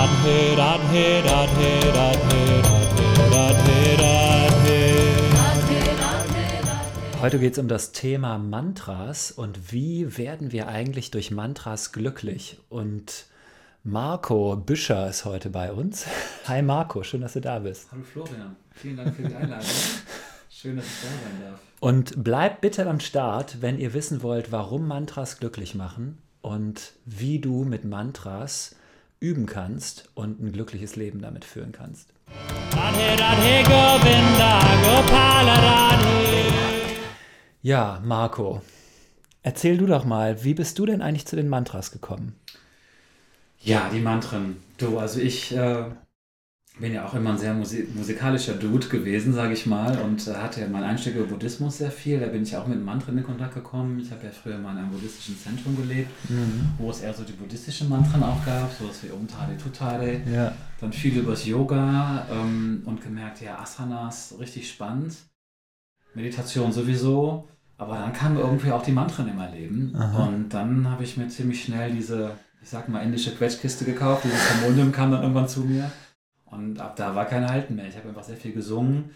Radhe, Radhe, Radhe, Radhe, Radhe, Radhe, Radhe. Heute geht es um das Thema Mantras und wie werden wir eigentlich durch Mantras glücklich? Und Marco Büscher ist heute bei uns. Hi Marco, schön, dass du da bist. Hallo Florian, vielen Dank für die Einladung. Schön, dass ich da sein darf. Und bleibt bitte am Start, wenn ihr wissen wollt, warum Mantras glücklich machen und wie du mit Mantras üben kannst und ein glückliches Leben damit führen kannst. Ja, Marco, erzähl du doch mal, wie bist du denn eigentlich zu den Mantras gekommen? Ja, die Mantren. Du, also ich äh, bin ja auch immer ein sehr musik musikalischer Dude gewesen, sage ich mal, und äh, hatte ja mein Einstieg über Buddhismus sehr viel. Da bin ich auch mit Mantren in Kontakt gekommen. Ich habe ja früher mal in einem buddhistischen Zentrum gelebt, mhm. wo es eher so die buddhistischen Mantren auch gab, sowas wie Om Tade Tutade. Ja. Dann viel übers Yoga ähm, und gemerkt, ja, Asanas, richtig spannend. Meditation sowieso. Aber dann kamen irgendwie auch die Mantren in mein Leben. Aha. Und dann habe ich mir ziemlich schnell diese, ich sag mal, indische Quetschkiste gekauft. Dieses Harmonium kam dann irgendwann zu mir. Und ab da war kein Halten mehr. Ich habe einfach sehr viel gesungen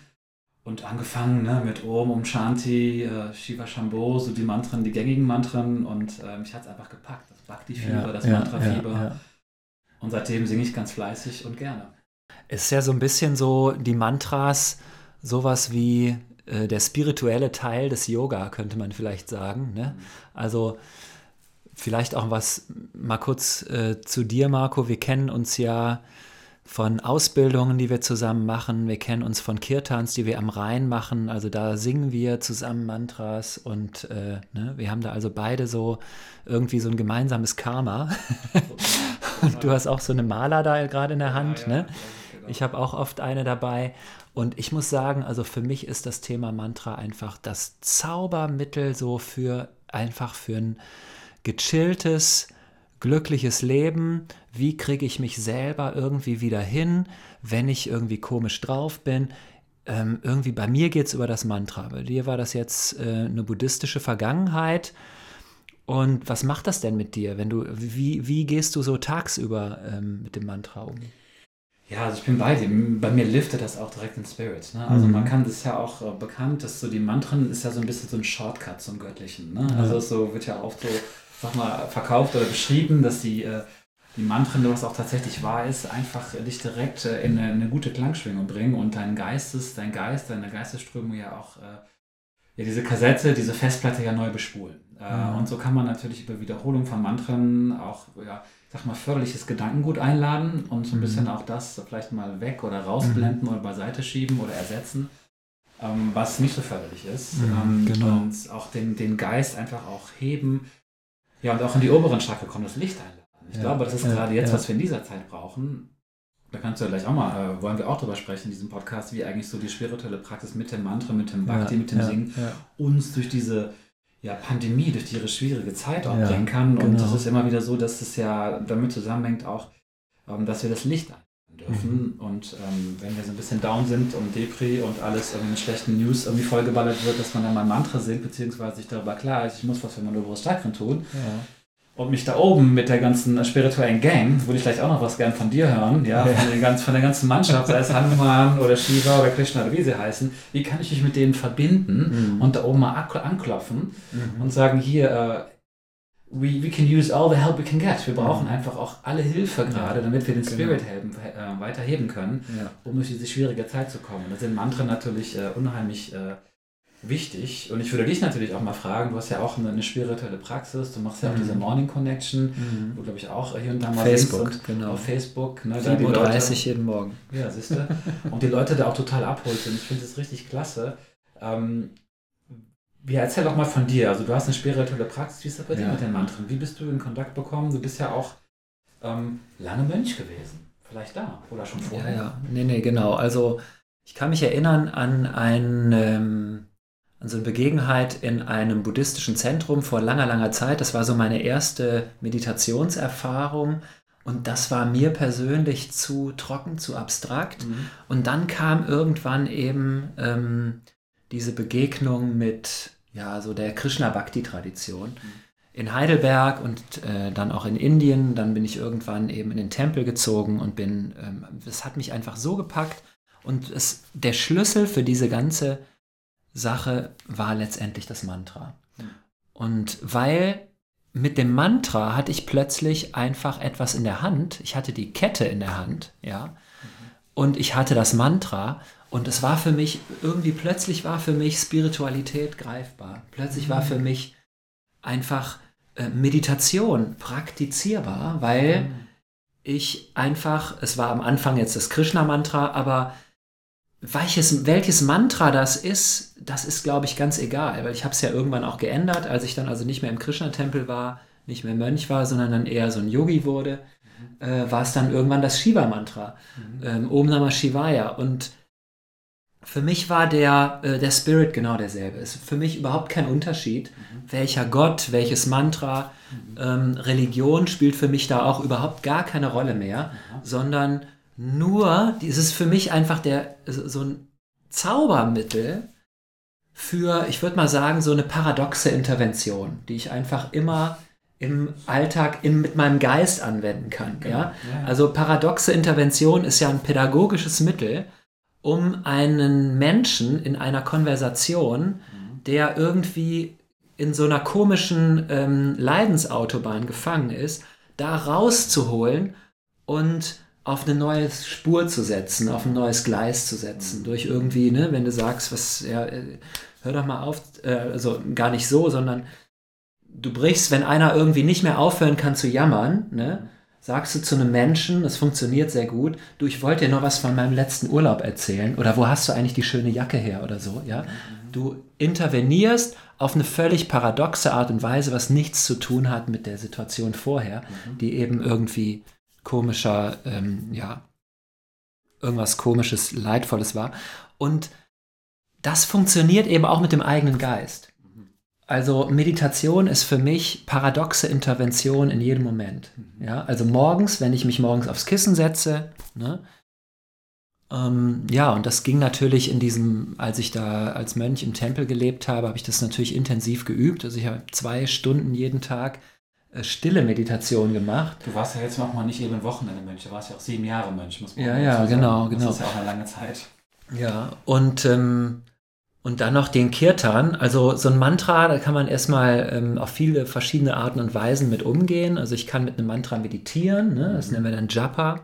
und angefangen ne, mit Om, Om Shanti, äh, Shiva Shambho, so die Mantren, die gängigen Mantren. Und äh, mich hat es einfach gepackt. Das Bhakti-Fieber, ja, das ja, Mantra-Fieber. Ja, und seitdem singe ich ganz fleißig und gerne. Es ist ja so ein bisschen so, die Mantras, sowas wie äh, der spirituelle Teil des Yoga, könnte man vielleicht sagen. Ne? Mhm. Also vielleicht auch was mal kurz äh, zu dir, Marco. Wir kennen uns ja von Ausbildungen, die wir zusammen machen. Wir kennen uns von Kirtans, die wir am Rhein machen. Also da singen wir zusammen Mantras und äh, ne, wir haben da also beide so irgendwie so ein gemeinsames Karma. und du hast auch so eine Maler da gerade in der Hand. Ja, ja, ne? Genau. Ich habe auch oft eine dabei. Und ich muss sagen, also für mich ist das Thema Mantra einfach das Zaubermittel so für einfach für ein gechilltes, glückliches Leben, wie kriege ich mich selber irgendwie wieder hin, wenn ich irgendwie komisch drauf bin. Ähm, irgendwie bei mir geht es über das Mantra. Bei dir war das jetzt äh, eine buddhistische Vergangenheit. Und was macht das denn mit dir, wenn du, wie, wie gehst du so tagsüber ähm, mit dem Mantra um? Ja, also ich bin bei dir. Bei mir liftet das auch direkt in Spirit. Ne? Also mhm. man kann, das ist ja auch äh, bekannt, dass so die Mantren ist ja so ein bisschen so ein Shortcut zum Göttlichen. Ne? Also so wird ja oft so sag mal, verkauft oder beschrieben, dass die, äh, die Mantren, was auch tatsächlich wahr ist, einfach dich direkt äh, in eine, eine, gute Klangschwingung bringen und dein Geistes, dein Geist, deine Geistesströmung ja auch äh, ja, diese Kassette, diese Festplatte ja neu bespulen. Mhm. Und so kann man natürlich über Wiederholung von Mantren auch, ja, sag mal, förderliches Gedankengut einladen und so ein mhm. bisschen auch das vielleicht mal weg oder rausblenden mhm. oder beiseite schieben oder ersetzen, ähm, was nicht so förderlich ist. Mhm, ähm, genau. Und auch den, den Geist einfach auch heben, ja, und auch in die oberen Chakra kommen, das Licht einladen. Ich ja. glaube, das ist ja, gerade jetzt, ja. was wir in dieser Zeit brauchen. Da kannst du ja gleich auch mal, äh, wollen wir auch drüber sprechen in diesem Podcast, wie eigentlich so die spirituelle Praxis mit dem Mantra, mit dem Bhakti, mit dem Singen uns durch diese ja, Pandemie, durch ihre schwierige Zeit auch bringen kann. Und genau. ist immer wieder so, dass es ja damit zusammenhängt auch, ähm, dass wir das Licht einladen dürfen. Mhm. Und ähm, wenn wir so ein bisschen down sind und Depri und alles irgendwie mit schlechten News irgendwie vollgeballert wird, dass man dann mal ein Mantra singt, beziehungsweise sich darüber klar ist, ich muss was für mein oberes Chakren tun. Ja. Und mich da oben mit der ganzen spirituellen Gang, würde ich gleich auch noch was gern von dir hören, ja, ja. Von, den ganz, von der ganzen Mannschaft, sei es Hanuman oder Shiva oder Krishna oder wie sie heißen, wie kann ich mich mit denen verbinden mhm. und da oben mal anklopfen mhm. und sagen, hier, äh, we, we can use all the help we can get. Wir brauchen mhm. einfach auch alle Hilfe gerade, damit wir den genau. Spirit genau. heben, äh, weiterheben können, ja. um durch diese schwierige Zeit zu kommen. Da sind Mantren natürlich äh, unheimlich äh, wichtig. Und ich würde dich natürlich auch mal fragen, du hast ja auch eine, eine spirituelle Praxis, du machst ja auch mhm. diese Morning Connection, mhm. wo glaube ich auch hier und da mal Facebook, genau. auf Facebook. Ne, 7.30 Uhr jeden Morgen. Ja, siehst du. und die Leute da auch total abholt. Und ich finde das richtig klasse. Ähm, ja, erzähl doch mal von dir. Also du hast eine spirituelle Praxis. Wie ist das bei dir mit den Mantren? Wie bist du in Kontakt bekommen? Du bist ja auch ähm, lange Mönch gewesen. Vielleicht da oder schon vorher. Ja, ja. Nee, nee, genau. Also ich kann mich erinnern an, ein, ähm, an so eine Begebenheit in einem buddhistischen Zentrum vor langer, langer Zeit. Das war so meine erste Meditationserfahrung. Und das war mir persönlich zu trocken, zu abstrakt. Mhm. Und dann kam irgendwann eben ähm, diese Begegnung mit ja, so der Krishna-Bhakti-Tradition, mhm. in Heidelberg und äh, dann auch in Indien. Dann bin ich irgendwann eben in den Tempel gezogen und bin, ähm, das hat mich einfach so gepackt. Und es, der Schlüssel für diese ganze Sache war letztendlich das Mantra. Hm. Und weil mit dem Mantra hatte ich plötzlich einfach etwas in der Hand. Ich hatte die Kette in der Hand, ja. Mhm. Und ich hatte das Mantra. Und es war für mich, irgendwie plötzlich war für mich Spiritualität greifbar. Plötzlich war für mhm. mich einfach äh, Meditation praktizierbar, weil mhm. ich einfach, es war am Anfang jetzt das Krishna-Mantra, aber welches, welches Mantra das ist, das ist, glaube ich, ganz egal, weil ich habe es ja irgendwann auch geändert, als ich dann also nicht mehr im Krishna-Tempel war, nicht mehr Mönch war, sondern dann eher so ein Yogi wurde, mhm. äh, war es dann irgendwann das Shiva-Mantra, mhm. ähm, Om Namah Shivaya. Und für mich war der, äh, der Spirit genau derselbe. Es ist für mich überhaupt kein Unterschied, mhm. welcher Gott, welches Mantra, mhm. ähm, Religion spielt für mich da auch überhaupt gar keine Rolle mehr, sondern nur, es ist für mich einfach der, so ein Zaubermittel für, ich würde mal sagen, so eine paradoxe Intervention, die ich einfach immer im Alltag in, mit meinem Geist anwenden kann. Genau. Ja? ja? Also paradoxe Intervention ist ja ein pädagogisches Mittel, um einen Menschen in einer Konversation, mhm. der irgendwie in so einer komischen ähm, Leidensautobahn gefangen ist, da rauszuholen und auf eine neue Spur zu setzen, auf ein neues Gleis zu setzen, durch irgendwie, ne, wenn du sagst, was, ja, äh, hör doch mal auf, äh, also gar nicht so, sondern du brichst, wenn einer irgendwie nicht mehr aufhören kann zu jammern, ne, sagst du zu einem Menschen, das funktioniert sehr gut, du, ich wollte dir noch was von meinem letzten Urlaub erzählen oder wo hast du eigentlich die schöne Jacke her oder so, ja. Du intervenierst auf eine völlig paradoxe Art und Weise, was nichts zu tun hat mit der Situation vorher, mhm. die eben irgendwie komischer, ähm, ja, irgendwas komisches, leidvolles war. Und das funktioniert eben auch mit dem eigenen Geist. Also Meditation ist für mich paradoxe Intervention in jedem Moment. Ja, also morgens, wenn ich mich morgens aufs Kissen setze, ne, ähm, ja, und das ging natürlich in diesem, als ich da als Mönch im Tempel gelebt habe, habe ich das natürlich intensiv geübt. Also ich habe zwei Stunden jeden Tag äh, stille Meditation gemacht. Du warst ja jetzt noch mal nicht eben Wochenende Mönch, du warst ja auch sieben Jahre Mönch, muss man Ja, ja, sagen. genau, genau. Das ist ja auch eine lange Zeit. Ja, und, ähm, und dann noch den Kirtan. Also so ein Mantra, da kann man erstmal ähm, auf viele verschiedene Arten und Weisen mit umgehen. Also ich kann mit einem Mantra meditieren, ne? das mhm. nennen wir dann Japa.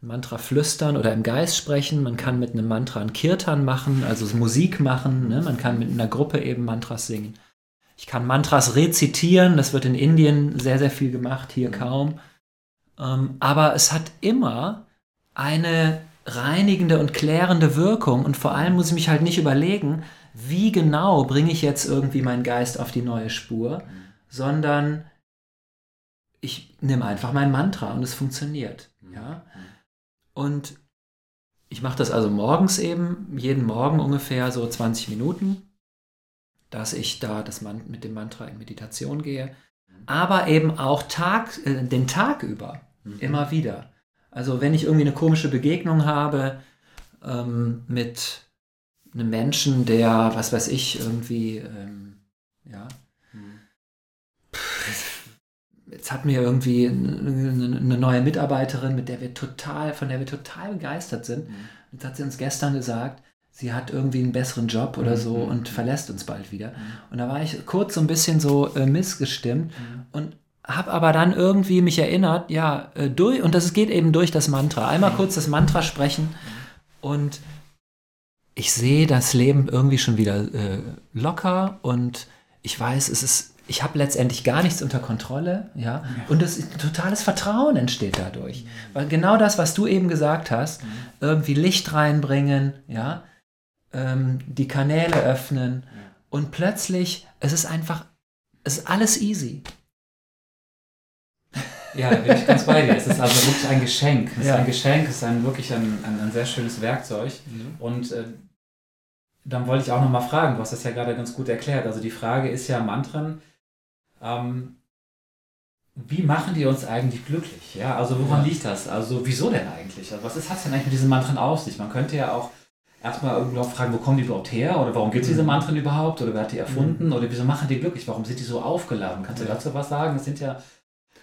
Ein Mantra flüstern oder im Geist sprechen. Man kann mit einem Mantra ein Kirtan machen, also Musik machen. Ne? Man kann mit einer Gruppe eben Mantras singen. Ich kann Mantras rezitieren, das wird in Indien sehr, sehr viel gemacht, hier kaum. Ähm, aber es hat immer eine reinigende und klärende Wirkung und vor allem muss ich mich halt nicht überlegen, wie genau bringe ich jetzt irgendwie meinen Geist auf die neue Spur, sondern ich nehme einfach mein Mantra und es funktioniert. Ja? Und ich mache das also morgens eben, jeden Morgen ungefähr so 20 Minuten dass ich da das Man mit dem Mantra in Meditation gehe, aber eben auch Tag, äh, den Tag über mhm. immer wieder. Also wenn ich irgendwie eine komische Begegnung habe ähm, mit einem Menschen, der, was weiß ich, irgendwie, ähm, ja, mhm. jetzt hat mir irgendwie eine, neue Mitarbeiterin, mit der wir total, von der wir total begeistert sind. Mhm. Jetzt hat sie uns gestern gesagt, sie hat irgendwie einen besseren Job oder so mhm. und verlässt uns bald wieder. Mhm. Und da war ich kurz so ein bisschen so äh, missgestimmt mhm. und habe aber dann irgendwie mich erinnert, ja, äh, durch, und das geht eben durch das Mantra. Einmal kurz das Mantra sprechen und ich sehe das Leben irgendwie schon wieder äh, locker und ich weiß, es ist, ich habe letztendlich gar nichts unter Kontrolle, ja, und das ist, totales Vertrauen entsteht dadurch. Mhm. Weil genau das, was du eben gesagt hast, mhm. irgendwie Licht reinbringen, ja, ähm, die Kanäle öffnen und plötzlich, es ist einfach, es ist alles easy. Ja, da bin ich ganz bei dir. Es ist also wirklich ein Geschenk. Es ja. ist ein Geschenk, es ist ein, wirklich ein, ein, ein sehr schönes Werkzeug. Mhm. Und äh, dann wollte ich auch nochmal fragen, du hast das ja gerade ganz gut erklärt. Also die Frage ist ja Mantren, ähm, wie machen die uns eigentlich glücklich? Ja, also woran ja. liegt das? Also wieso denn eigentlich? Also was ist, hat es denn eigentlich mit diesen Mantren auf sich? Man könnte ja auch erstmal auch fragen, wo kommen die überhaupt her oder warum gibt es diese mhm. Mantren überhaupt oder wer hat die erfunden mhm. oder wieso machen die glücklich, warum sind die so aufgeladen? Kannst du dazu was sagen? Das sind ja,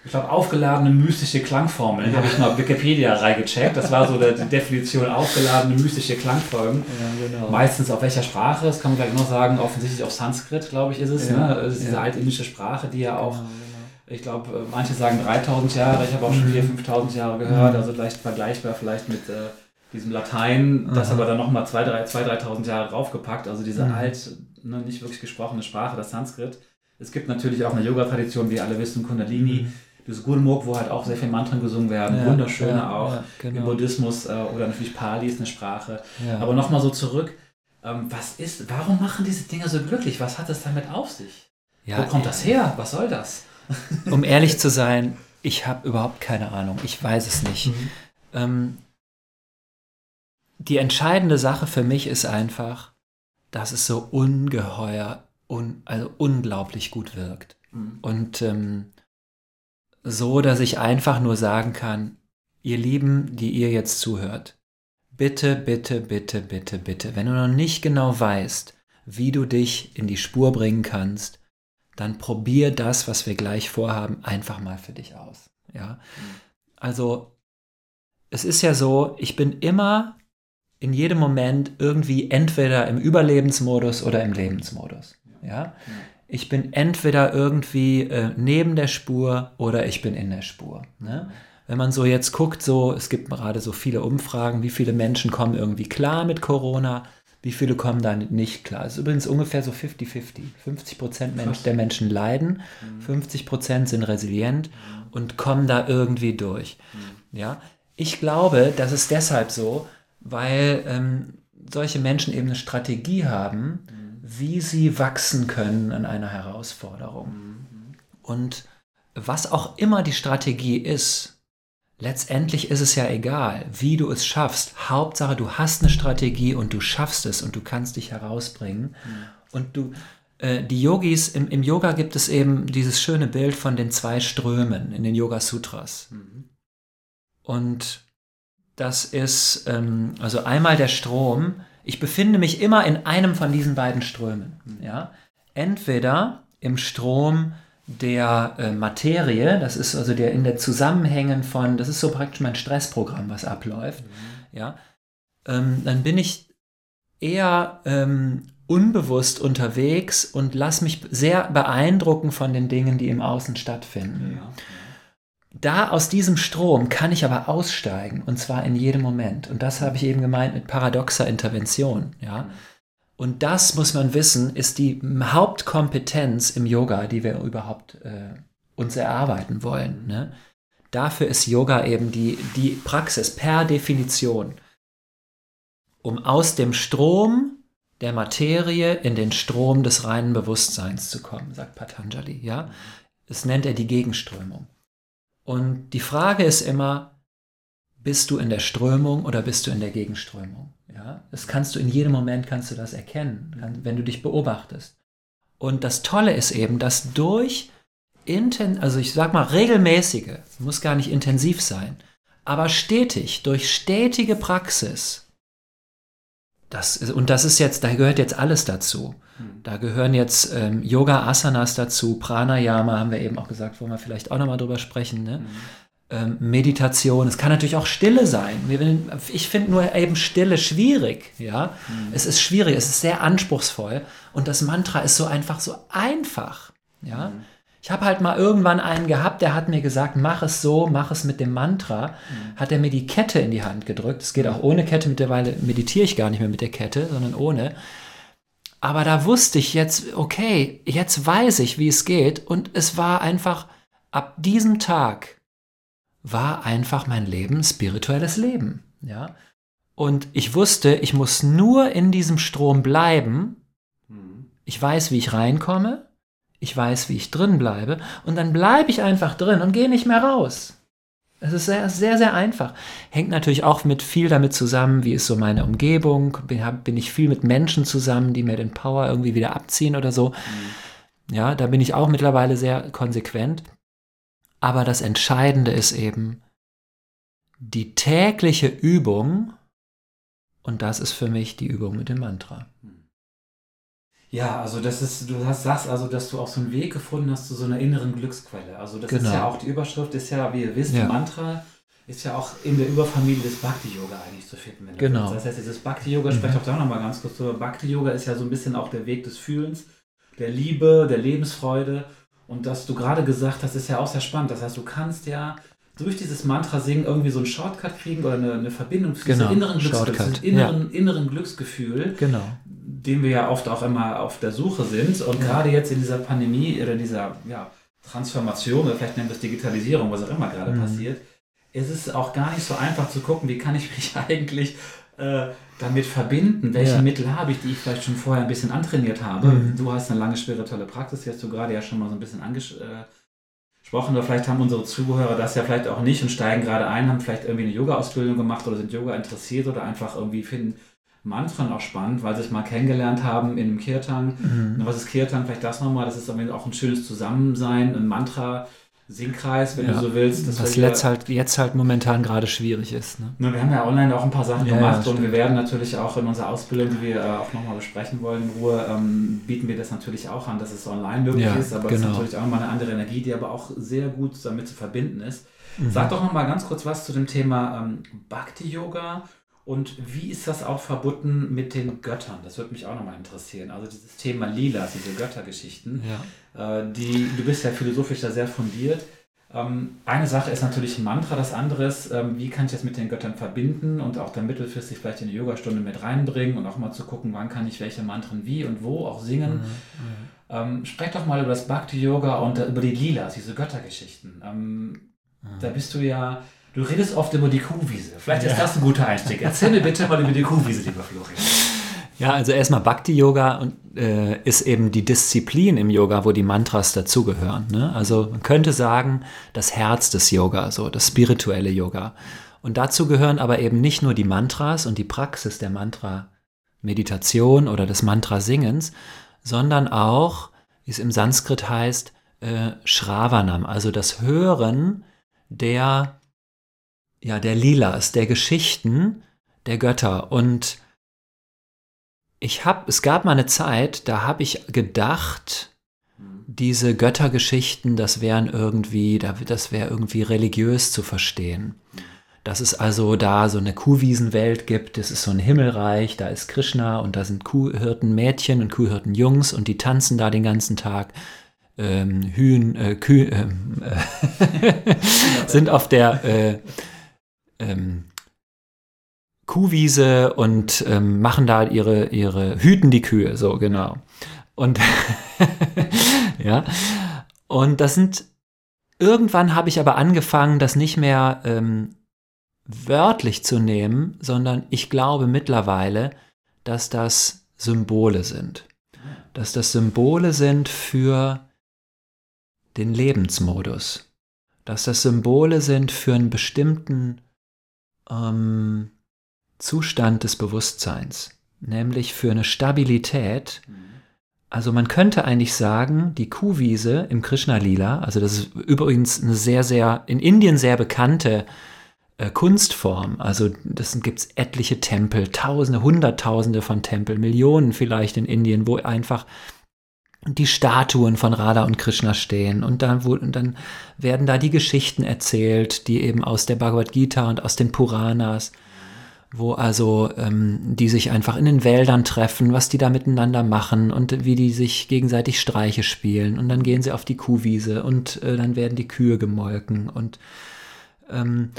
ich glaube, aufgeladene mystische Klangformeln. Da habe ich mal Wikipedia reingecheckt. Das war so die Definition aufgeladene mystische Klangfolgen. Ja, genau. Meistens auf welcher Sprache, das kann man gleich noch sagen, offensichtlich auf Sanskrit, glaube ich, ist es. Ja, ne? Das ist diese altindische Sprache, die ja auch genau, genau. Ich glaube, äh, manche sagen 3000 Jahre, ich habe auch schon 4.000, mhm. 5.000 Jahre gehört, mhm. also leicht vergleichbar vielleicht mit äh, diesem Latein, das aber dann nochmal 2.000, 3.000 Jahre draufgepackt, also diese mhm. alt, ne, nicht wirklich gesprochene Sprache, das Sanskrit. Es gibt natürlich auch eine Yoga-Tradition, wie alle wissen, Kundalini, mhm. Das Gurmukh, wo halt auch sehr viele Mantren gesungen werden, ja, wunderschöne ja, auch, ja, genau. im Buddhismus äh, oder natürlich Pali ist eine Sprache. Aber nochmal so zurück, ähm, was ist, warum machen diese Dinge so glücklich? Was hat es damit auf sich? wo kommt das her? Was soll das? um ehrlich zu sein, ich habe überhaupt keine Ahnung. Ich weiß es nicht. Mhm. Ähm, die entscheidende Sache für mich ist einfach, dass es so ungeheuer, un, also unglaublich gut wirkt. Mhm. Und ähm, so, dass ich einfach nur sagen kann, ihr Lieben, die ihr jetzt zuhört, bitte, bitte, bitte, bitte, bitte, wenn du noch nicht genau weißt, wie du dich in die Spur bringen kannst, dann probier das, was wir gleich vorhaben, einfach mal für dich aus. Ja? Also, es ist ja so, ich bin immer in jedem Moment irgendwie entweder im Überlebensmodus oder im Lebensmodus. Ja? Ich bin entweder irgendwie äh, neben der Spur oder ich bin in der Spur. Ne? Wenn man so jetzt guckt, so, es gibt gerade so viele Umfragen, wie viele Menschen kommen irgendwie klar mit Corona, wie viele kommen da nicht klar? Es ist übrigens ungefähr so 50-50. 50 Prozent Mensch, der Menschen leiden, mhm. 50 Prozent sind resilient mhm. und kommen da irgendwie durch. Mhm. Ja? Ich glaube, das ist deshalb so, weil ähm, solche Menschen eben eine Strategie haben, mhm. Wie sie wachsen können an einer Herausforderung. Mhm. Und was auch immer die Strategie ist, Letztendlich ist es ja egal, wie du es schaffst. Hauptsache, du hast eine Strategie und du schaffst es und du kannst dich herausbringen. Mhm. Und du, äh, die Yogis, im, im, Yoga gibt es eben dieses schöne Bild von den zwei Strömen in den Yoga Sutras. Mhm. Und das ist, ähm, also einmal der Strom. Ich befinde mich immer in einem von diesen beiden Strömen. Mhm. Ja? Entweder im Strom der äh, Materie, das ist also der in der Zusammenhängen von, das ist so praktisch mein Stressprogramm, was abläuft, mhm. ja, ähm, dann bin ich eher ähm, unbewusst unterwegs und lasse mich sehr beeindrucken von den Dingen, die im Außen stattfinden. Ja. Da aus diesem Strom kann ich aber aussteigen und zwar in jedem Moment. Und das habe ich eben gemeint mit paradoxer Intervention. Ja. Und das muss man wissen, ist die Hauptkompetenz im Yoga, die wir überhaupt äh, uns erarbeiten wollen. Ne? Dafür ist Yoga eben die, die Praxis per Definition, um aus dem Strom der Materie in den Strom des reinen Bewusstseins zu kommen, sagt Patanjali. Ja? Das nennt er die Gegenströmung. Und die Frage ist immer, bist du in der Strömung oder bist du in der Gegenströmung? Ja, das kannst du in jedem Moment kannst du das erkennen, wenn du dich beobachtest. Und das Tolle ist eben, dass durch inten, also ich sag mal regelmäßige, muss gar nicht intensiv sein, aber stetig, durch stetige Praxis, das und das ist jetzt, da gehört jetzt alles dazu. Hm. Da gehören jetzt ähm, Yoga Asanas dazu, Pranayama haben wir eben auch gesagt, wo wir vielleicht auch nochmal drüber sprechen. Ne? Mhm. Ähm, Meditation. Es kann natürlich auch Stille sein. Ich finde nur eben Stille schwierig. Ja, mhm. es ist schwierig. Es ist sehr anspruchsvoll und das Mantra ist so einfach so einfach. Ja, mhm. Ich habe halt mal irgendwann einen gehabt, der hat mir gesagt, mach es so, mach es mit dem Mantra. Mhm. Hat er mir die Kette in die Hand gedrückt. Es geht auch ohne Kette. Mittlerweile meditiere ich gar nicht mehr mit der Kette, sondern ohne. Aber da wusste ich jetzt, okay, jetzt weiß ich, wie es geht und es war einfach ab diesem Tag war einfach mein Leben spirituelles Leben. Ja? Und ich wusste, ich muss nur in diesem Strom bleiben. Ich weiß, wie ich reinkomme. Ich weiß, wie ich drin bleibe. Und dann bleibe ich einfach drin und gehe nicht mehr raus. Es ist sehr, sehr, sehr einfach. Hängt natürlich auch mit viel damit zusammen, wie ist so meine Umgebung. Bin, bin ich viel mit Menschen zusammen, die mir den Power irgendwie wieder abziehen oder so. Mhm. Ja, da bin ich auch mittlerweile sehr konsequent. Aber das Entscheidende ist eben die tägliche Übung Und das ist für mich die Übung mit dem Mantra. Ja, also das ist, du hast, sagst also, dass du auch so einen Weg gefunden hast zu so einer inneren Glücksquelle. Also das Genau. ist ja auch, die Überschrift ist ja, wie ihr wisst, Ja. Mantra ist ja auch in der Überfamilie des Bhakti-Yoga eigentlich zu finden. Genau. Das heißt, dieses Bhakti-Yoga, Mhm. spreche auch da nochmal ganz kurz drüber. Bhakti-Yoga ist ja so ein bisschen auch der Weg des Fühlens, der Liebe, der Lebensfreude. Und dass du gerade gesagt hast, ist ja auch sehr spannend. Das heißt, du kannst ja durch dieses Mantra singen irgendwie so einen Shortcut kriegen oder eine, eine Verbindung zu Genau, diesem inneren, Glücksgefühl, inneren, inneren Glücksgefühl Genau. Dem wir ja oft auch immer auf der Suche sind. Und gerade jetzt in dieser Pandemie oder dieser ja, Transformation, oder vielleicht nennen wir es Digitalisierung, was auch immer gerade Mhm. passiert, ist es auch gar nicht so einfach zu gucken, wie kann ich mich eigentlich äh, damit verbinden, welche Ja. Mittel habe ich, die ich vielleicht schon vorher ein bisschen antrainiert habe. Mhm. Du hast eine lange spirituelle Praxis, die hast du gerade ja schon mal so ein bisschen angesprochen, oder vielleicht haben unsere Zuhörer das ja vielleicht auch nicht und steigen gerade ein, haben vielleicht irgendwie eine Yoga-Ausbildung gemacht oder sind Yoga interessiert oder einfach irgendwie finden Mantren auch spannend, weil sie es mal kennengelernt haben in einem Kirtan. Mhm. Und Was ist Kirtan? Vielleicht das nochmal. Das ist auch ein schönes Zusammensein, ein Mantra-Singkreis, wenn Ja. du so willst. Das Was jetzt halt, jetzt halt momentan gerade schwierig ist. Ne? Nur wir haben ja online auch ein paar Sachen Ja, gemacht ja, und wir werden natürlich auch in unserer Ausbildung, die wir äh, auch nochmal besprechen wollen in Ruhe, ähm, bieten wir das natürlich auch an, dass es online möglich ist, aber es genau. ist natürlich auch mal eine andere Energie, die aber auch sehr gut damit zu verbinden ist. Mhm. Sag doch nochmal ganz kurz was zu dem Thema ähm, Bhakti-Yoga und wie ist das auch verbunden mit den Göttern? Das würde mich auch nochmal interessieren. Also dieses Thema Lila, diese Göttergeschichten, Ja. äh, die, du bist ja philosophisch da sehr fundiert. Ähm, eine Sache ist natürlich ein Mantra, das andere ist, ähm, wie kann ich das mit den Göttern verbinden und auch dann mittelfristig vielleicht in die Yogastunde mit reinbringen und auch mal zu gucken, wann kann ich welche Mantren wie und wo auch singen. Ähm, sprech doch mal über das Bhakti-Yoga und äh, über die Lilas, diese Göttergeschichten. Ähm, Da bist du ja, du redest oft über die Kuhwiese. Vielleicht ist Ja. das ein guter Einstieg. Erzähl mir bitte mal über die Kuhwiese, lieber Florian. Ja, also erstmal Bhakti-Yoga und, äh, ist eben die Disziplin im Yoga, wo die Mantras dazugehören. Ne? Also man könnte sagen, das Herz des Yoga, so das spirituelle Yoga. Und dazu gehören aber eben nicht nur die Mantras und die Praxis der Mantra-Meditation oder des Mantrasingens, sondern auch, wie es im Sanskrit heißt, äh, Shravanam, also das Hören der, ja, der Lilas, der Geschichten der Götter. Und ich habe, es gab mal eine Zeit, da habe ich gedacht, diese Göttergeschichten, das wären irgendwie, da- das wäre irgendwie religiös zu verstehen. Dass es also da so eine Kuhwiesenwelt gibt, das ist so ein Himmelreich, da ist Krishna und da sind Kuhhirten Mädchen und Kuhhirten Jungs und die tanzen da den ganzen Tag. Ähm, Hühn, äh, Kühe, äh, sind auf der äh, ähm, Kuhwiese und ähm, machen da ihre, ihre, hüten die Kühe, so genau. Und ja, und das sind, irgendwann habe ich aber angefangen, das nicht mehr ähm, wörtlich zu nehmen, sondern ich glaube mittlerweile, dass das Symbole sind. Dass das Symbole sind für den Lebensmodus. Dass das Symbole sind für einen bestimmten ähm, Zustand des Bewusstseins, nämlich für eine Stabilität. Also man könnte eigentlich sagen, die Kuhwiese im Krishna Lila, also das ist übrigens eine sehr, sehr, in Indien sehr bekannte äh, Kunstform. Also das gibt es etliche Tempel, Tausende, Hunderttausende von Tempeln, Millionen vielleicht in Indien, wo einfach die Statuen von Radha und Krishna stehen. Und dann, und dann werden da die Geschichten erzählt, die eben aus der Bhagavad Gita und aus den Puranas, wo also ähm, die sich einfach in den Wäldern treffen, was die da miteinander machen und wie die sich gegenseitig Streiche spielen. Und dann gehen sie auf die Kuhwiese und äh, dann werden die Kühe gemolken und ähm,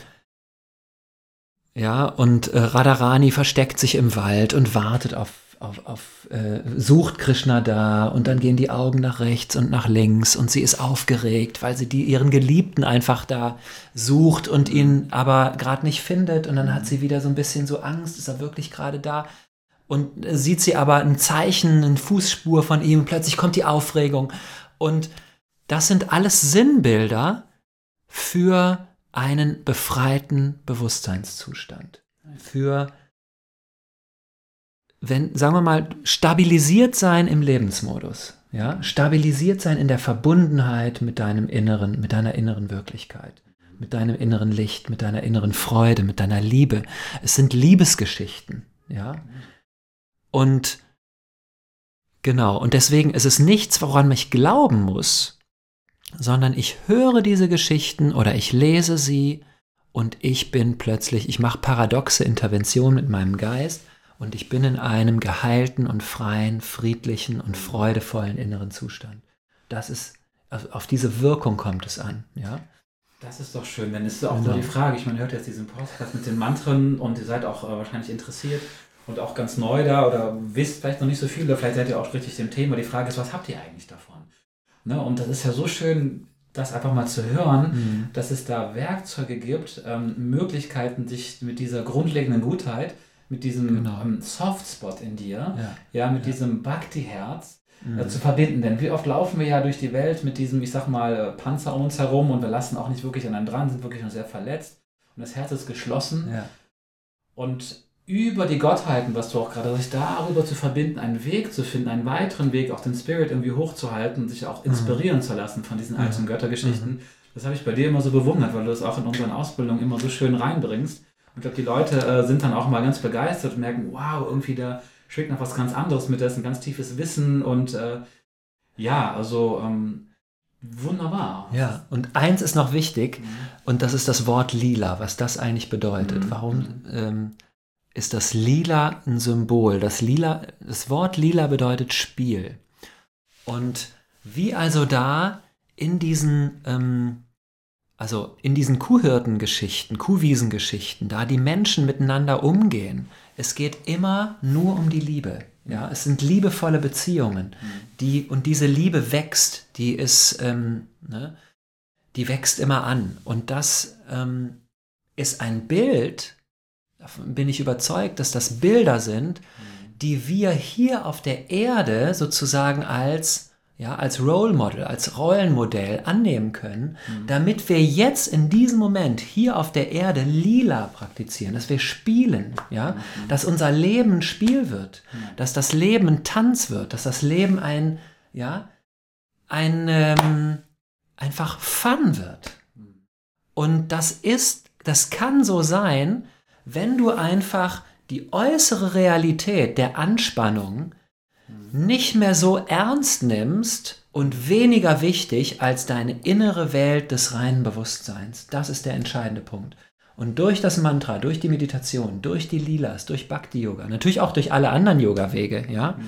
ja, und äh, Radharani versteckt sich im Wald und wartet auf, auf, auf äh, sucht Krishna da und dann gehen die Augen nach rechts und nach links und sie ist aufgeregt, weil sie die, ihren Geliebten einfach da sucht und ihn aber gerade nicht findet und dann hat sie wieder so ein bisschen so Angst, ist er wirklich gerade da? Und äh, sieht sie aber ein Zeichen, eine Fußspur von ihm, plötzlich kommt die Aufregung und das sind alles Sinnbilder für einen befreiten Bewusstseinszustand. Für, wenn, sagen wir mal, stabilisiert sein im Lebensmodus. Ja? Stabilisiert sein in der Verbundenheit mit deinem inneren, mit deiner inneren Wirklichkeit, mit deinem inneren Licht, mit deiner inneren Freude, mit deiner Liebe. Es sind Liebesgeschichten. Ja. Und genau, und deswegen ist es nichts, woran ich glauben muss, sondern ich höre diese Geschichten oder ich lese sie und ich bin plötzlich, ich mache paradoxe Intervention mit meinem Geist und ich bin in einem geheilten und freien, friedlichen und freudevollen inneren Zustand. Das ist, auf diese Wirkung kommt es an, ja. Das ist doch schön, denn es ist auch genau. so die Frage, ich meine, hört jetzt diesen Podcast mit den Mantren und ihr seid auch äh, wahrscheinlich interessiert und auch ganz neu da oder wisst vielleicht noch nicht so viel oder vielleicht seid ihr auch richtig dem Thema. Die Frage ist, was habt ihr eigentlich davon? Ne? Und das ist ja so schön, das einfach mal zu hören, mhm. dass es da Werkzeuge gibt, ähm, Möglichkeiten, sich mit dieser grundlegenden Gutheit, mit diesem genau. ähm, Softspot in dir, ja, ja mit ja. diesem Bhakti-Herz äh, mhm. äh, zu verbinden. Denn wie oft laufen wir ja durch die Welt mit diesem, ich sag mal, Panzer um uns herum und wir lassen auch nicht wirklich an einem dran, sind wirklich noch sehr verletzt und das Herz ist geschlossen. Ja. Und über die Gottheiten, was du auch gerade sagst, darüber zu verbinden, einen Weg zu finden, einen weiteren Weg, auch den Spirit irgendwie hochzuhalten und sich auch mhm. inspirieren mhm. zu lassen von diesen alten. Göttergeschichten. Mhm. Das habe ich bei dir immer so bewundert, weil du das auch in unseren Ausbildungen immer so schön reinbringst. Und ich glaube, die Leute äh, sind dann auch mal ganz begeistert und merken, wow, irgendwie da schwingt noch was ganz anderes mit, da ist ein ganz tiefes Wissen und äh, ja, also ähm, wunderbar. Ja, und eins ist noch wichtig mhm. und das ist das Wort lila, was das eigentlich bedeutet. Mhm. Warum? Ähm, ist das Lila ein Symbol. Das, Lila, das Wort Lila bedeutet Spiel. Und wie also da in diesen, ähm, also in diesen Kuhhirtengeschichten, Kuhwiesengeschichten, da die Menschen miteinander umgehen, es geht immer nur um die Liebe. Ja, es sind liebevolle Beziehungen, die und diese Liebe wächst, die ist, ähm, ne, die wächst immer an. Und das ähm, ist ein Bild davon bin ich überzeugt, dass das Bilder sind, die wir hier auf der Erde sozusagen als ja, als Role Model, als Rollenmodell annehmen können, mhm. damit wir jetzt in diesem Moment hier auf der Erde lila praktizieren, dass wir spielen, ja, mhm. dass unser Leben ein Spiel wird, mhm. dass das Leben ein Tanz wird, dass das Leben ein, ja, ein, ähm, einfach Fun wird. Mhm. Und das ist, das kann so sein, wenn du einfach die äußere Realität der Anspannung nicht mehr so ernst nimmst und weniger wichtig als deine innere Welt des reinen Bewusstseins. Das ist der entscheidende Punkt. Und durch das Mantra, durch die Meditation, durch die Lilas, durch Bhakti Yoga, natürlich auch durch alle anderen Yoga Wege, ja, mhm.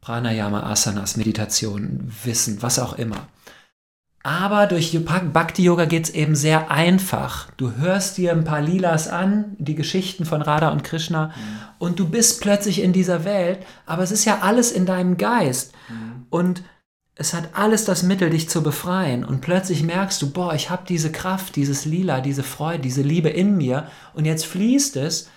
Pranayama, Asanas, Meditation, Wissen, was auch immer, aber durch Bhakti-Yoga geht es eben sehr einfach. Du hörst dir ein paar Lilas an, die Geschichten von Radha und Krishna, mhm. und du bist plötzlich in dieser Welt, aber es ist ja alles in deinem Geist. Mhm. Und es hat alles das Mittel, dich zu befreien. Und plötzlich merkst du, boah, ich habe diese Kraft, dieses Lila, diese Freude, diese Liebe in mir. Und jetzt fließt es.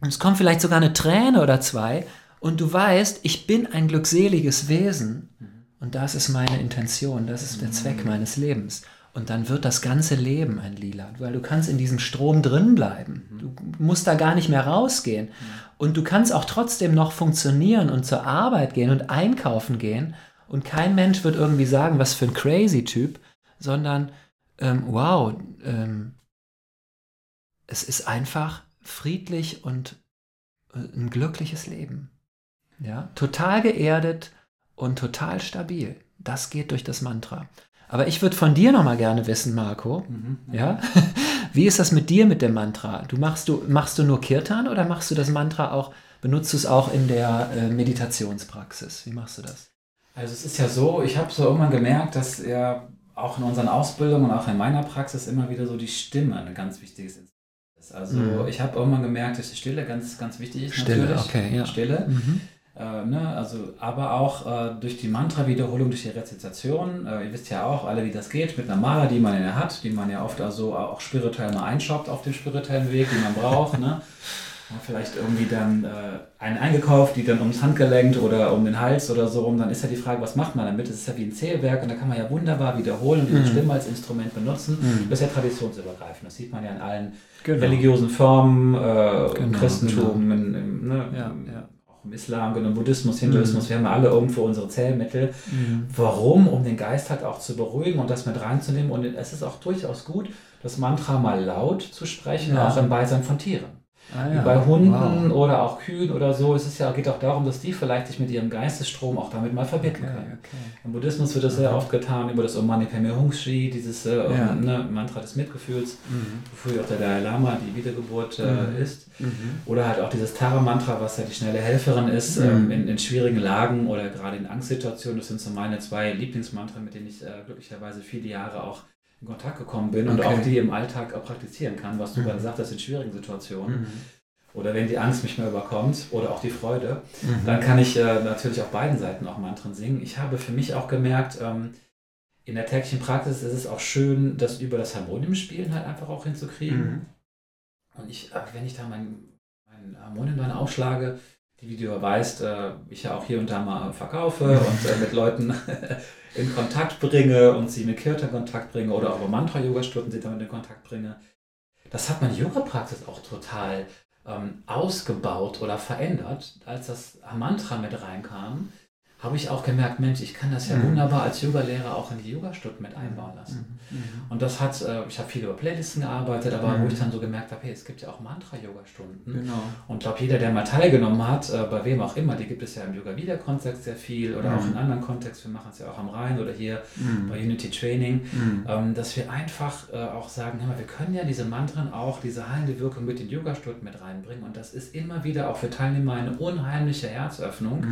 Und es kommt vielleicht sogar eine Träne oder zwei. Und du weißt, ich bin ein glückseliges Wesen. Mhm. Und das ist meine Intention, das ist der Zweck mhm. meines Lebens. Und dann wird das ganze Leben ein Lila, weil du kannst in diesem Strom drin bleiben. Mhm. Du musst da gar nicht mehr rausgehen. Mhm. Und du kannst auch trotzdem noch funktionieren und zur Arbeit gehen und einkaufen gehen. Und kein Mensch wird irgendwie sagen, was für ein crazy Typ, sondern ähm, wow, ähm, es ist einfach friedlich und äh, ein glückliches Leben. Ja, total geerdet und total stabil. Das geht durch das Mantra. Aber ich würde von dir nochmal gerne wissen, Marco, mhm, ja, wie ist das mit dir mit dem Mantra? Du machst du machst du nur Kirtan oder machst du das Mantra auch? Benutzt du es auch in der äh, Meditationspraxis? Wie machst du das? Also es ist ja so, ich habe so irgendwann gemerkt, dass ja auch in unseren Ausbildungen und auch in meiner Praxis immer wieder so die Stimme ein ganz wichtiges Instrument ist. Also mhm. ich habe irgendwann gemerkt, dass die Stille ganz, ganz wichtig ist. Stille, natürlich. okay, ja. Stille. Mhm. Äh, ne, also, aber auch äh, durch die Mantra-Wiederholung, durch die Rezitation. Äh, ihr wisst ja auch alle, wie das geht, mit einer Mala, die man ja hat, die man ja oft also auch spirituell mal einschoppt auf dem spirituellen Weg, den man braucht. ne? Vielleicht irgendwie dann äh, einen eingekauft, die dann ums Handgelenk oder um den Hals oder so rum. Dann ist ja die Frage, was macht man damit? Das ist ja wie ein Zählwerk und da kann man ja wunderbar wiederholen und diese mhm. Stimme als Instrument benutzen. Mhm. Das ist ja traditionsübergreifend. Das sieht man ja in allen genau. religiösen Formen, äh, genau, Christentum, genau. In, in, ne, ja, ja im Islam, im Buddhismus, Hinduismus, mhm. wir haben alle irgendwo unsere Zählmittel. Mhm. Warum? Um den Geist halt auch zu beruhigen und das mit reinzunehmen. Und es ist auch durchaus gut, das Mantra mal laut zu sprechen, ja. auch im Beisein von Tieren. Ah, ja. Bei Hunden wow. oder auch Kühen oder so es ist ja, geht auch darum, dass die vielleicht sich mit ihrem Geistesstrom auch damit mal verbinden okay, können. Okay. Im Buddhismus wird das sehr oft getan über das Om Mani Padme Hum Shri, dieses äh, ja. ne, Mantra des Mitgefühls, mhm. wofür auch der Dalai Lama die Wiedergeburt äh, mhm. ist. Mhm. Oder halt auch dieses Tara-Mantra, was ja die schnelle Helferin ist mhm. ähm, in, in, schwierigen Lagen oder gerade in Angstsituationen. Das sind so meine zwei Lieblingsmantren, mit denen ich äh, glücklicherweise viele Jahre auch in Kontakt gekommen bin okay. und auch die im Alltag auch praktizieren kann, was du mhm. gerade sagtest in schwierigen Situationen. Mhm. Oder wenn die Angst mich mehr überkommt oder auch die Freude, mhm. dann kann ich äh, natürlich auf beiden Seiten auch Mantren singen. Ich habe für mich auch gemerkt, ähm, in der täglichen Praxis ist es auch schön, das über das Harmoniumspielen halt einfach auch hinzukriegen. Mhm. Und ich, äh, wenn ich da mein, mein Harmonium dann aufschlage, die, wie du weißt, äh, ich ja auch hier und da mal verkaufe und äh, mit Leuten in Kontakt bringe und sie mit Kirtan in Kontakt bringe oder auch Mantra-Yoga-Stunden sie damit in Kontakt bringe. Das hat meine Yoga-Praxis auch total ähm, ausgebaut oder verändert, als das Mantra mit reinkam habe ich auch gemerkt, Mensch, ich kann das ja mhm. wunderbar als Yogalehrer auch in die Yogastunden mit einbauen lassen. Mhm. Mhm. Und das hat, äh, ich habe viel über Playlisten gearbeitet, aber mhm. wo ich dann so gemerkt habe, hey, es gibt ja auch Mantra-Yogastunden. Genau. Und ich glaube, jeder, der mal teilgenommen hat, äh, bei wem auch immer, die gibt es ja im Yoga-Wieder-Kontext sehr viel oder auch in mhm. anderen Kontexten, wir machen es ja auch am Rhein oder hier mhm. bei Unity Training, ähm, dass wir einfach äh, auch sagen, wir können ja diese Mantren auch, diese heilende Wirkung mit den Yogastunden mit reinbringen. Und das ist immer wieder auch für Teilnehmer eine unheimliche Herzöffnung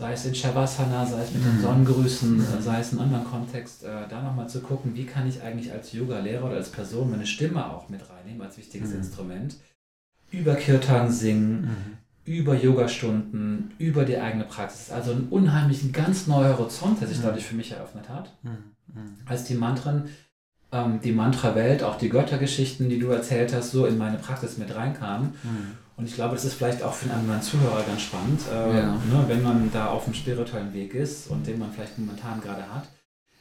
sei es in Shavasana, sei es mit den mhm. Sonnengrüßen, mhm. sei es in einem anderen Kontext, äh, da nochmal zu gucken, wie kann ich eigentlich als Yoga-Lehrer oder als Person meine Stimme auch mit reinnehmen, als wichtiges mhm. Instrument, über Kirtan singen, mhm. über Yogastunden, über die eigene Praxis. Also einen unheimlichen, ganz neuer Horizont, der sich mhm. dadurch für mich eröffnet hat, mhm. als die Mantren, ähm, die Mantra-Welt, auch die Göttergeschichten, die du erzählt hast, so in meine Praxis mit reinkamen. Und ich glaube, das ist vielleicht auch für einen anderen Zuhörer ganz spannend, äh, ja. ne, wenn man da auf dem spirituellen Weg ist und den man vielleicht momentan gerade hat.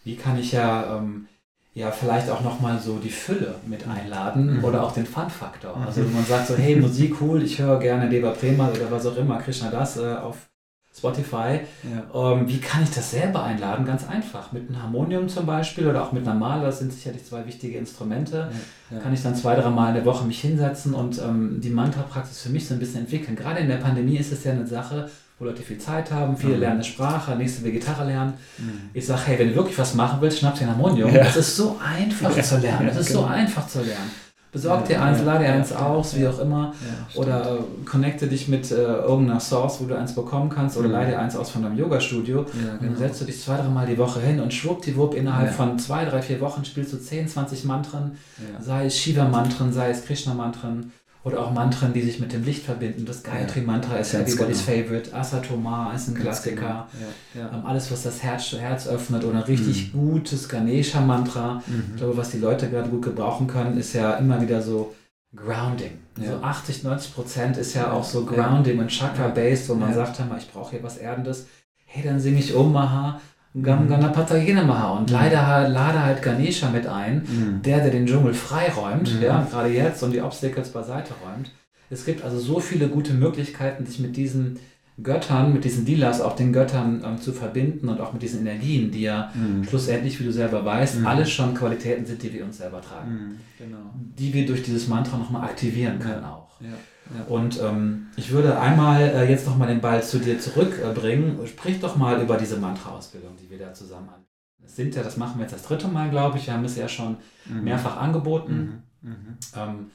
Wie kann ich ja, ähm, ja vielleicht auch nochmal so die Fülle mit einladen mhm. oder auch den Fun-Faktor. Mhm. Also wenn man sagt so, hey, Musik cool, ich höre gerne Deva Prema oder was auch immer, Krishna Das äh, auf Spotify. Ja. Ähm, wie kann ich das selber einladen? Ganz einfach. Mit einem Harmonium zum Beispiel oder auch mit einer Maler, das sind sicherlich zwei wichtige Instrumente. Ja. Ja. Kann ich dann zwei, drei Mal in der Woche mich hinsetzen und ähm, die Mantra-Praxis für mich so ein bisschen entwickeln. Gerade in der Pandemie ist es ja eine Sache, wo Leute viel Zeit haben, viele mhm. lernen eine Sprache, nächste will Gitarre lernen. Mhm. Ich sage, hey, wenn du wirklich was machen willst, schnapp dir ein Harmonium. Es ist so einfach zu lernen. Es ist genau. so einfach zu lernen. Besorg dir eins, lade dir eins aus, wie auch immer. oder äh, connecte dich mit äh, irgendeiner Source, wo du eins bekommen kannst, oder mhm. leide eins aus von deinem Yoga-Studio. Genau. Dann setzt du dich zwei, drei Mal die Woche hin und schwuppdiwupp, innerhalb von zwei, drei, vier Wochen spielst du 10, 20 Mantren, sei es Shiva-Mantren, sei es Krishna-Mantren oder auch Mantren, die sich mit dem Licht verbinden. Das Gayatri-Mantra ist ja everybody's genau. favorite. Asatoma ist ein Klassiker. Genau. Ja, ja. Ähm, alles, was das Herz, Herz öffnet oder ein richtig mhm. gutes Ganesha-Mantra. Mhm. Ich glaube, was die Leute gerade gut gebrauchen können, ist ja immer wieder so Grounding. Ja. So 80, 90 Prozent ist ja auch so Grounding und Chakra-based, wo man sagt, ich brauche hier was Erdendes. Hey, dann singe ich Om Maha Gam Ganapata Yenamaha und mhm. leider lade halt Ganesha mit ein, mhm. der, der den Dschungel freiräumt, mhm. ja, gerade jetzt und die Obstacles beiseite räumt. Es gibt also so viele gute Möglichkeiten, sich mit diesen Göttern, mit diesen Dealers, auch den Göttern ähm, zu verbinden und auch mit diesen Energien, die ja mhm. schlussendlich, wie du selber weißt, mhm. alles schon Qualitäten sind, die wir uns selber tragen. Mhm. Genau. Die wir durch dieses Mantra nochmal aktivieren können ja. auch. Ja. Und ähm, ich würde einmal äh, jetzt nochmal den Ball zu dir zurückbringen. Sprich doch mal über diese Mantra-Ausbildung, die wir da zusammen haben. Das sind ja, das machen wir jetzt das dritte Mal, glaube ich. Wir haben es ja schon mhm. mehrfach angeboten. Mhm. Mhm. Ähm,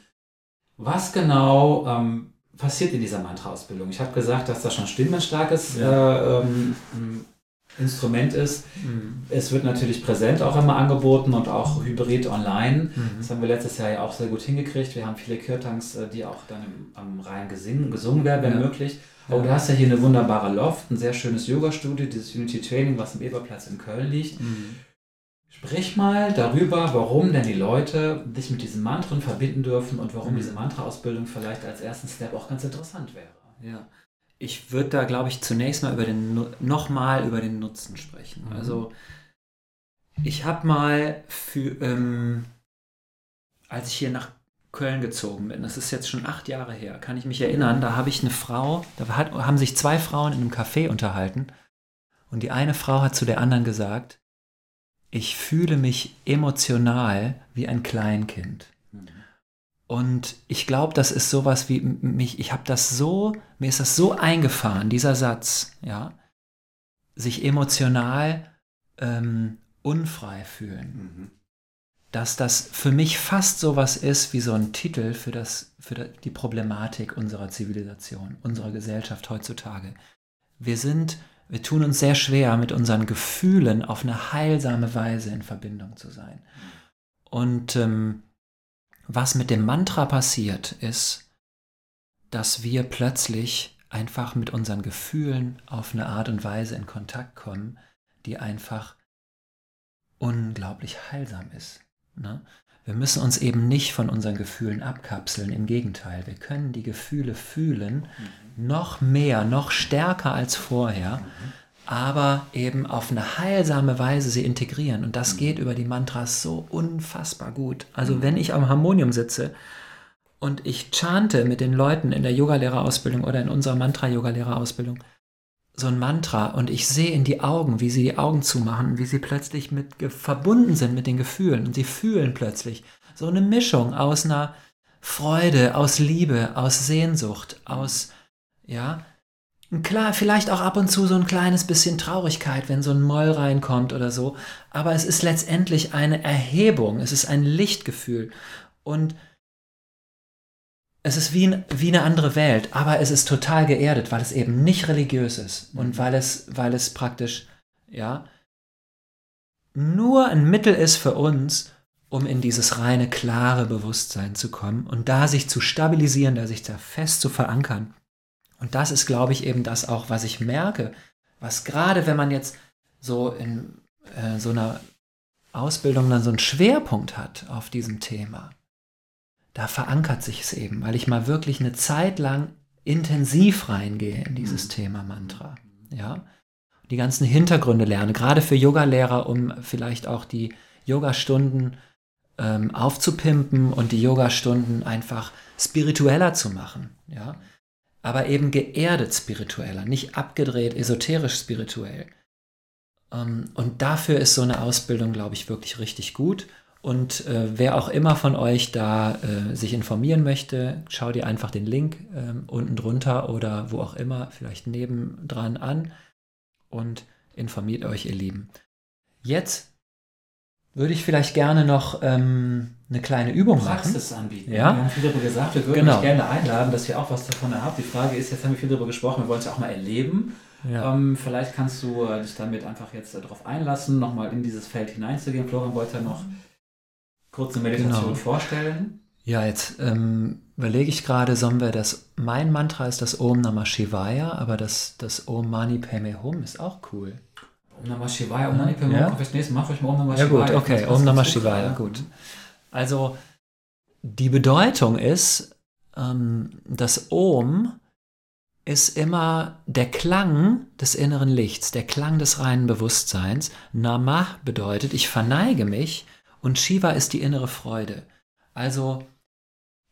was genau ähm, passiert in dieser Mantra-Ausbildung? Ich habe gesagt, dass das schon stimmenstarkes ja. äh, ähm, Instrument ist. Mhm. Es wird natürlich präsent auch immer angeboten und auch hybrid online. Mhm. Das haben wir letztes Jahr ja auch sehr gut hingekriegt. Wir haben viele Kirtans, äh, die auch dann am Rhein gesingen, gesungen werden, wenn ja. möglich. Aber ja. du hast ja hier eine wunderbare Loft, ein sehr schönes Yoga-Studio, dieses Unity Training, was im Eberplatz in Köln liegt. Mhm. Sprich mal darüber, warum denn die Leute sich mit diesen Mantren verbinden dürfen und warum mhm. diese Mantra-Ausbildung vielleicht als ersten Step auch ganz interessant wäre. Ja ich würde da, glaube ich, zunächst mal über den nochmal über den Nutzen sprechen. Mhm. Also ich habe mal für, ähm, als ich hier nach Köln gezogen bin, das ist jetzt schon acht Jahre her, kann ich mich erinnern, da habe ich eine Frau, da hat, haben sich zwei Frauen in einem Café unterhalten und die eine Frau hat zu der anderen gesagt, ich fühle mich emotional wie ein Kleinkind. Mhm. Und ich glaube, das ist sowas wie mich, ich habe das so, mir ist das so eingefahren, dieser Satz, ja, sich emotional ähm, unfrei fühlen. Mhm. Dass das für mich fast sowas ist wie so ein Titel für, das, für die Problematik unserer Zivilisation, unserer Gesellschaft heutzutage. Wir sind, wir tun uns sehr schwer, mit unseren Gefühlen auf eine heilsame Weise in Verbindung zu sein. Mhm. Und ähm, was mit dem Mantra passiert, ist, dass wir plötzlich einfach mit unseren Gefühlen auf eine Art und Weise in Kontakt kommen, die einfach unglaublich heilsam ist. Ne? Wir müssen uns eben nicht von unseren Gefühlen abkapseln, im Gegenteil, wir können die Gefühle fühlen, mhm. noch mehr, noch stärker als vorher, mhm aber eben auf eine heilsame Weise sie integrieren. Und das mhm. geht über die Mantras so unfassbar gut. Also mhm. wenn ich am Harmonium sitze und ich chante mit den Leuten in der Yogalehrerausbildung oder in unserer Mantra-Yogalehrerausbildung so ein Mantra und ich sehe in die Augen, wie sie die Augen zumachen, wie sie plötzlich mit verbunden sind mit den Gefühlen und sie fühlen plötzlich so eine Mischung aus einer Freude, aus Liebe, aus Sehnsucht, aus ja, Klar, vielleicht auch ab und zu so ein kleines bisschen Traurigkeit, wenn so ein Moll reinkommt oder so. Aber es ist letztendlich eine Erhebung, es ist ein Lichtgefühl. Und es ist wie, wie eine andere Welt, aber es ist total geerdet, weil es eben nicht religiös ist und mhm. weil es, weil es praktisch, ja, nur ein Mittel ist für uns, um in dieses reine, klare Bewusstsein zu kommen und da sich zu stabilisieren, da sich da fest zu verankern. Und das ist, glaube ich, eben das auch, was ich merke, was gerade, wenn man jetzt so in äh, so einer Ausbildung dann so einen Schwerpunkt hat auf diesem Thema, da verankert sich es eben, weil ich mal wirklich eine Zeit lang intensiv reingehe in dieses mhm. Thema Mantra. Ja? Die ganzen Hintergründe lerne, gerade für Yogalehrer, um vielleicht auch die Yogastunden ähm, aufzupimpen und die Yogastunden einfach spiritueller zu machen. Ja? Aber eben geerdet spiritueller, nicht abgedreht esoterisch spirituell. Ähm, und dafür ist so eine Ausbildung, glaube ich, wirklich richtig gut. Und äh, wer auch immer von euch da äh, sich informieren möchte, schau dir einfach den Link äh, unten drunter oder wo auch immer, vielleicht nebendran an und informiert euch, ihr Lieben. Jetzt würde ich vielleicht gerne noch ähm, eine kleine Übung Praxis machen. anbieten. Ja? Wir haben viel darüber gesagt, wir würden genau. euch gerne einladen, dass ihr auch was davon habt. Die Frage ist, jetzt haben wir viel darüber gesprochen, wir wollen es ja auch mal erleben. Ja. Ähm, vielleicht kannst du äh, dich damit einfach jetzt äh, darauf einlassen, nochmal in dieses Feld hineinzugehen. Florian wollte ja noch kurz eine Meditation genau. vorstellen. Ja, jetzt ähm, überlege ich gerade, sollen wir das, mein Mantra ist das Om Namah Shivaya, aber das, das Om Mani Padme Hum ist auch cool. Om Namah Shivaya, Om Mani Padme fürs nächste Mal vielleicht mal Om Namah Shivaya. Ja gut, okay, Om Namah Shivaya, gut. Also die Bedeutung ist, ähm, das Om ist immer der Klang des inneren Lichts, der Klang des reinen Bewusstseins. Namah bedeutet, ich verneige mich und Shiva ist die innere Freude. Also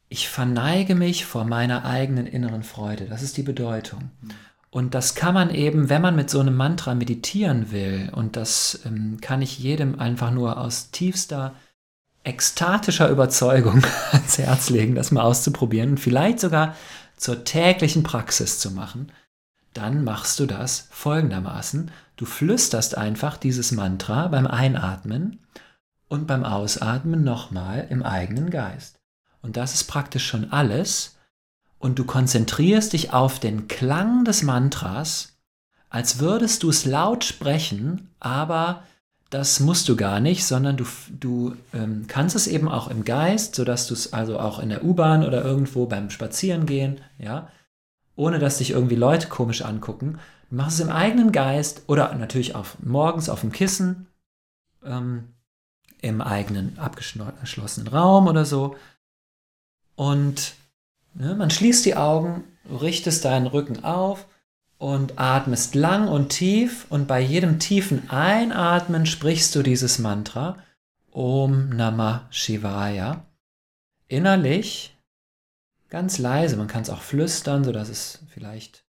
ich verneige mich vor meiner eigenen inneren Freude. Das ist die Bedeutung. Und das kann man eben, wenn man mit so einem Mantra meditieren will, und das ähm, kann ich jedem einfach nur aus tiefster, ekstatischer Überzeugung ans Herz legen, das mal auszuprobieren und vielleicht sogar zur täglichen Praxis zu machen, dann machst du das folgendermaßen. Du flüsterst einfach dieses Mantra beim Einatmen und beim Ausatmen nochmal im eigenen Geist. Und das ist praktisch schon alles, und du konzentrierst dich auf den Klang des Mantras, als würdest du es laut sprechen, aber das musst du gar nicht, sondern du, du ähm, kannst es eben auch im Geist, sodass du es also auch in der U-Bahn oder irgendwo beim Spazierengehen, ja, ohne dass dich irgendwie Leute komisch angucken. Du machst es im eigenen Geist oder natürlich auch morgens auf dem Kissen, ähm, im eigenen abgeschlossenen Raum oder so. Und man schließt die Augen, richtest deinen Rücken auf und atmest lang und tief und bei jedem tiefen Einatmen sprichst du dieses Mantra Om Namah Shivaya innerlich ganz leise. Man kann es auch flüstern, sodass es vielleicht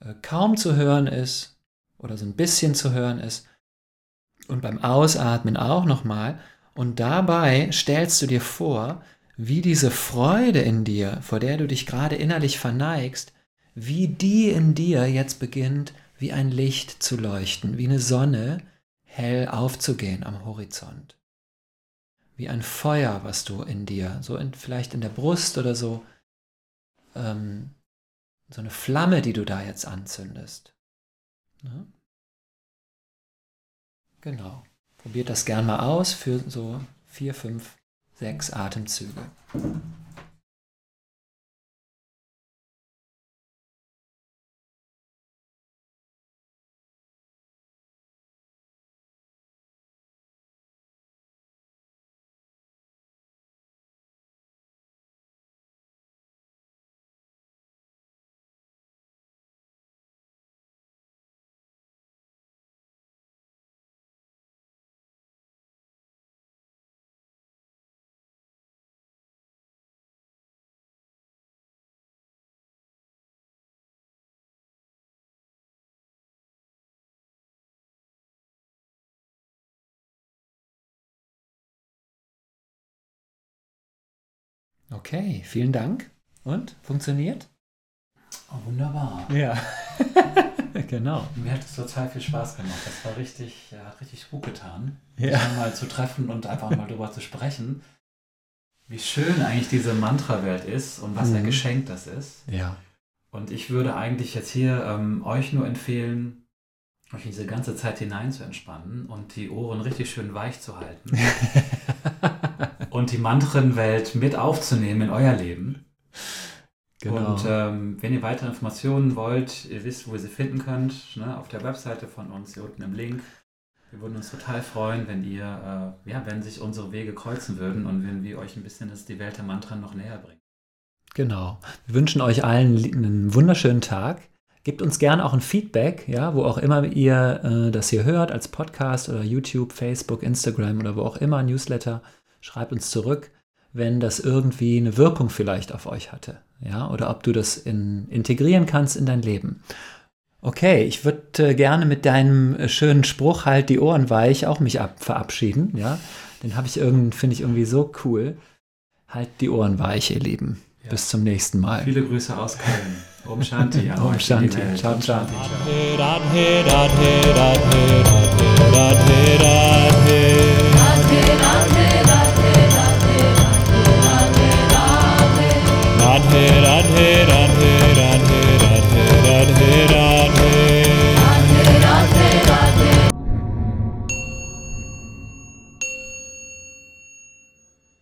äh, kaum zu hören ist oder so ein bisschen zu hören ist. Und beim Ausatmen auch nochmal. Und dabei stellst du dir vor, wie diese Freude in dir, vor der du dich gerade innerlich verneigst, wie die in dir jetzt beginnt, wie ein Licht zu leuchten, wie eine Sonne hell aufzugehen am Horizont. Wie ein Feuer, was du in dir, so in, vielleicht in der Brust oder so, ähm, so eine Flamme, die du da jetzt anzündest. Ja? Genau. Probiert das gern mal aus für so vier, fünf, sechs Atemzüge. Okay, vielen Dank. Und? Funktioniert? Oh, wunderbar. Ja. genau. Mir hat es total viel Spaß gemacht. Das war richtig, ja, hat richtig gut getan, Ja. sich mal zu treffen und einfach mal darüber zu sprechen, wie schön eigentlich diese Mantra-Welt ist und was ein Mhm. Geschenk das ist. Ja. Und ich würde eigentlich jetzt hier ähm, euch nur empfehlen, euch in diese ganze Zeit hinein zu entspannen und die Ohren richtig schön weich zu halten und die Mantrenwelt mit aufzunehmen in euer Leben. Genau. Und ähm, wenn ihr weitere Informationen wollt, ihr wisst, wo ihr sie finden könnt, ne, auf der Webseite von uns, hier unten im Link. Wir würden uns total freuen, wenn ihr, äh, ja, wenn sich unsere Wege kreuzen würden und wenn wir euch ein bisschen das, die Welt der Mantren noch näher bringen. Genau. Wir wünschen euch allen einen wunderschönen Tag. Gebt uns gerne auch ein Feedback, ja, wo auch immer ihr äh, das hier hört, als Podcast oder YouTube, Facebook, Instagram oder wo auch immer, Newsletter. Schreibt uns zurück, wenn das irgendwie eine Wirkung vielleicht auf euch hatte, ja, oder ob du das in, integrieren kannst in dein Leben. Okay, ich würde äh, gerne mit deinem äh, schönen Spruch halt die Ohren weich auch mich ab verabschieden, ja. Den habe ich irgendwie, finde ich irgendwie so cool. Halt die Ohren weich, ihr Lieben. Ja. Bis zum nächsten Mal. Viele Grüße aus Köln. Om Shanti. an Om Shanti. Ciao, ciao. Shanti. Ciao. Radhe Radhe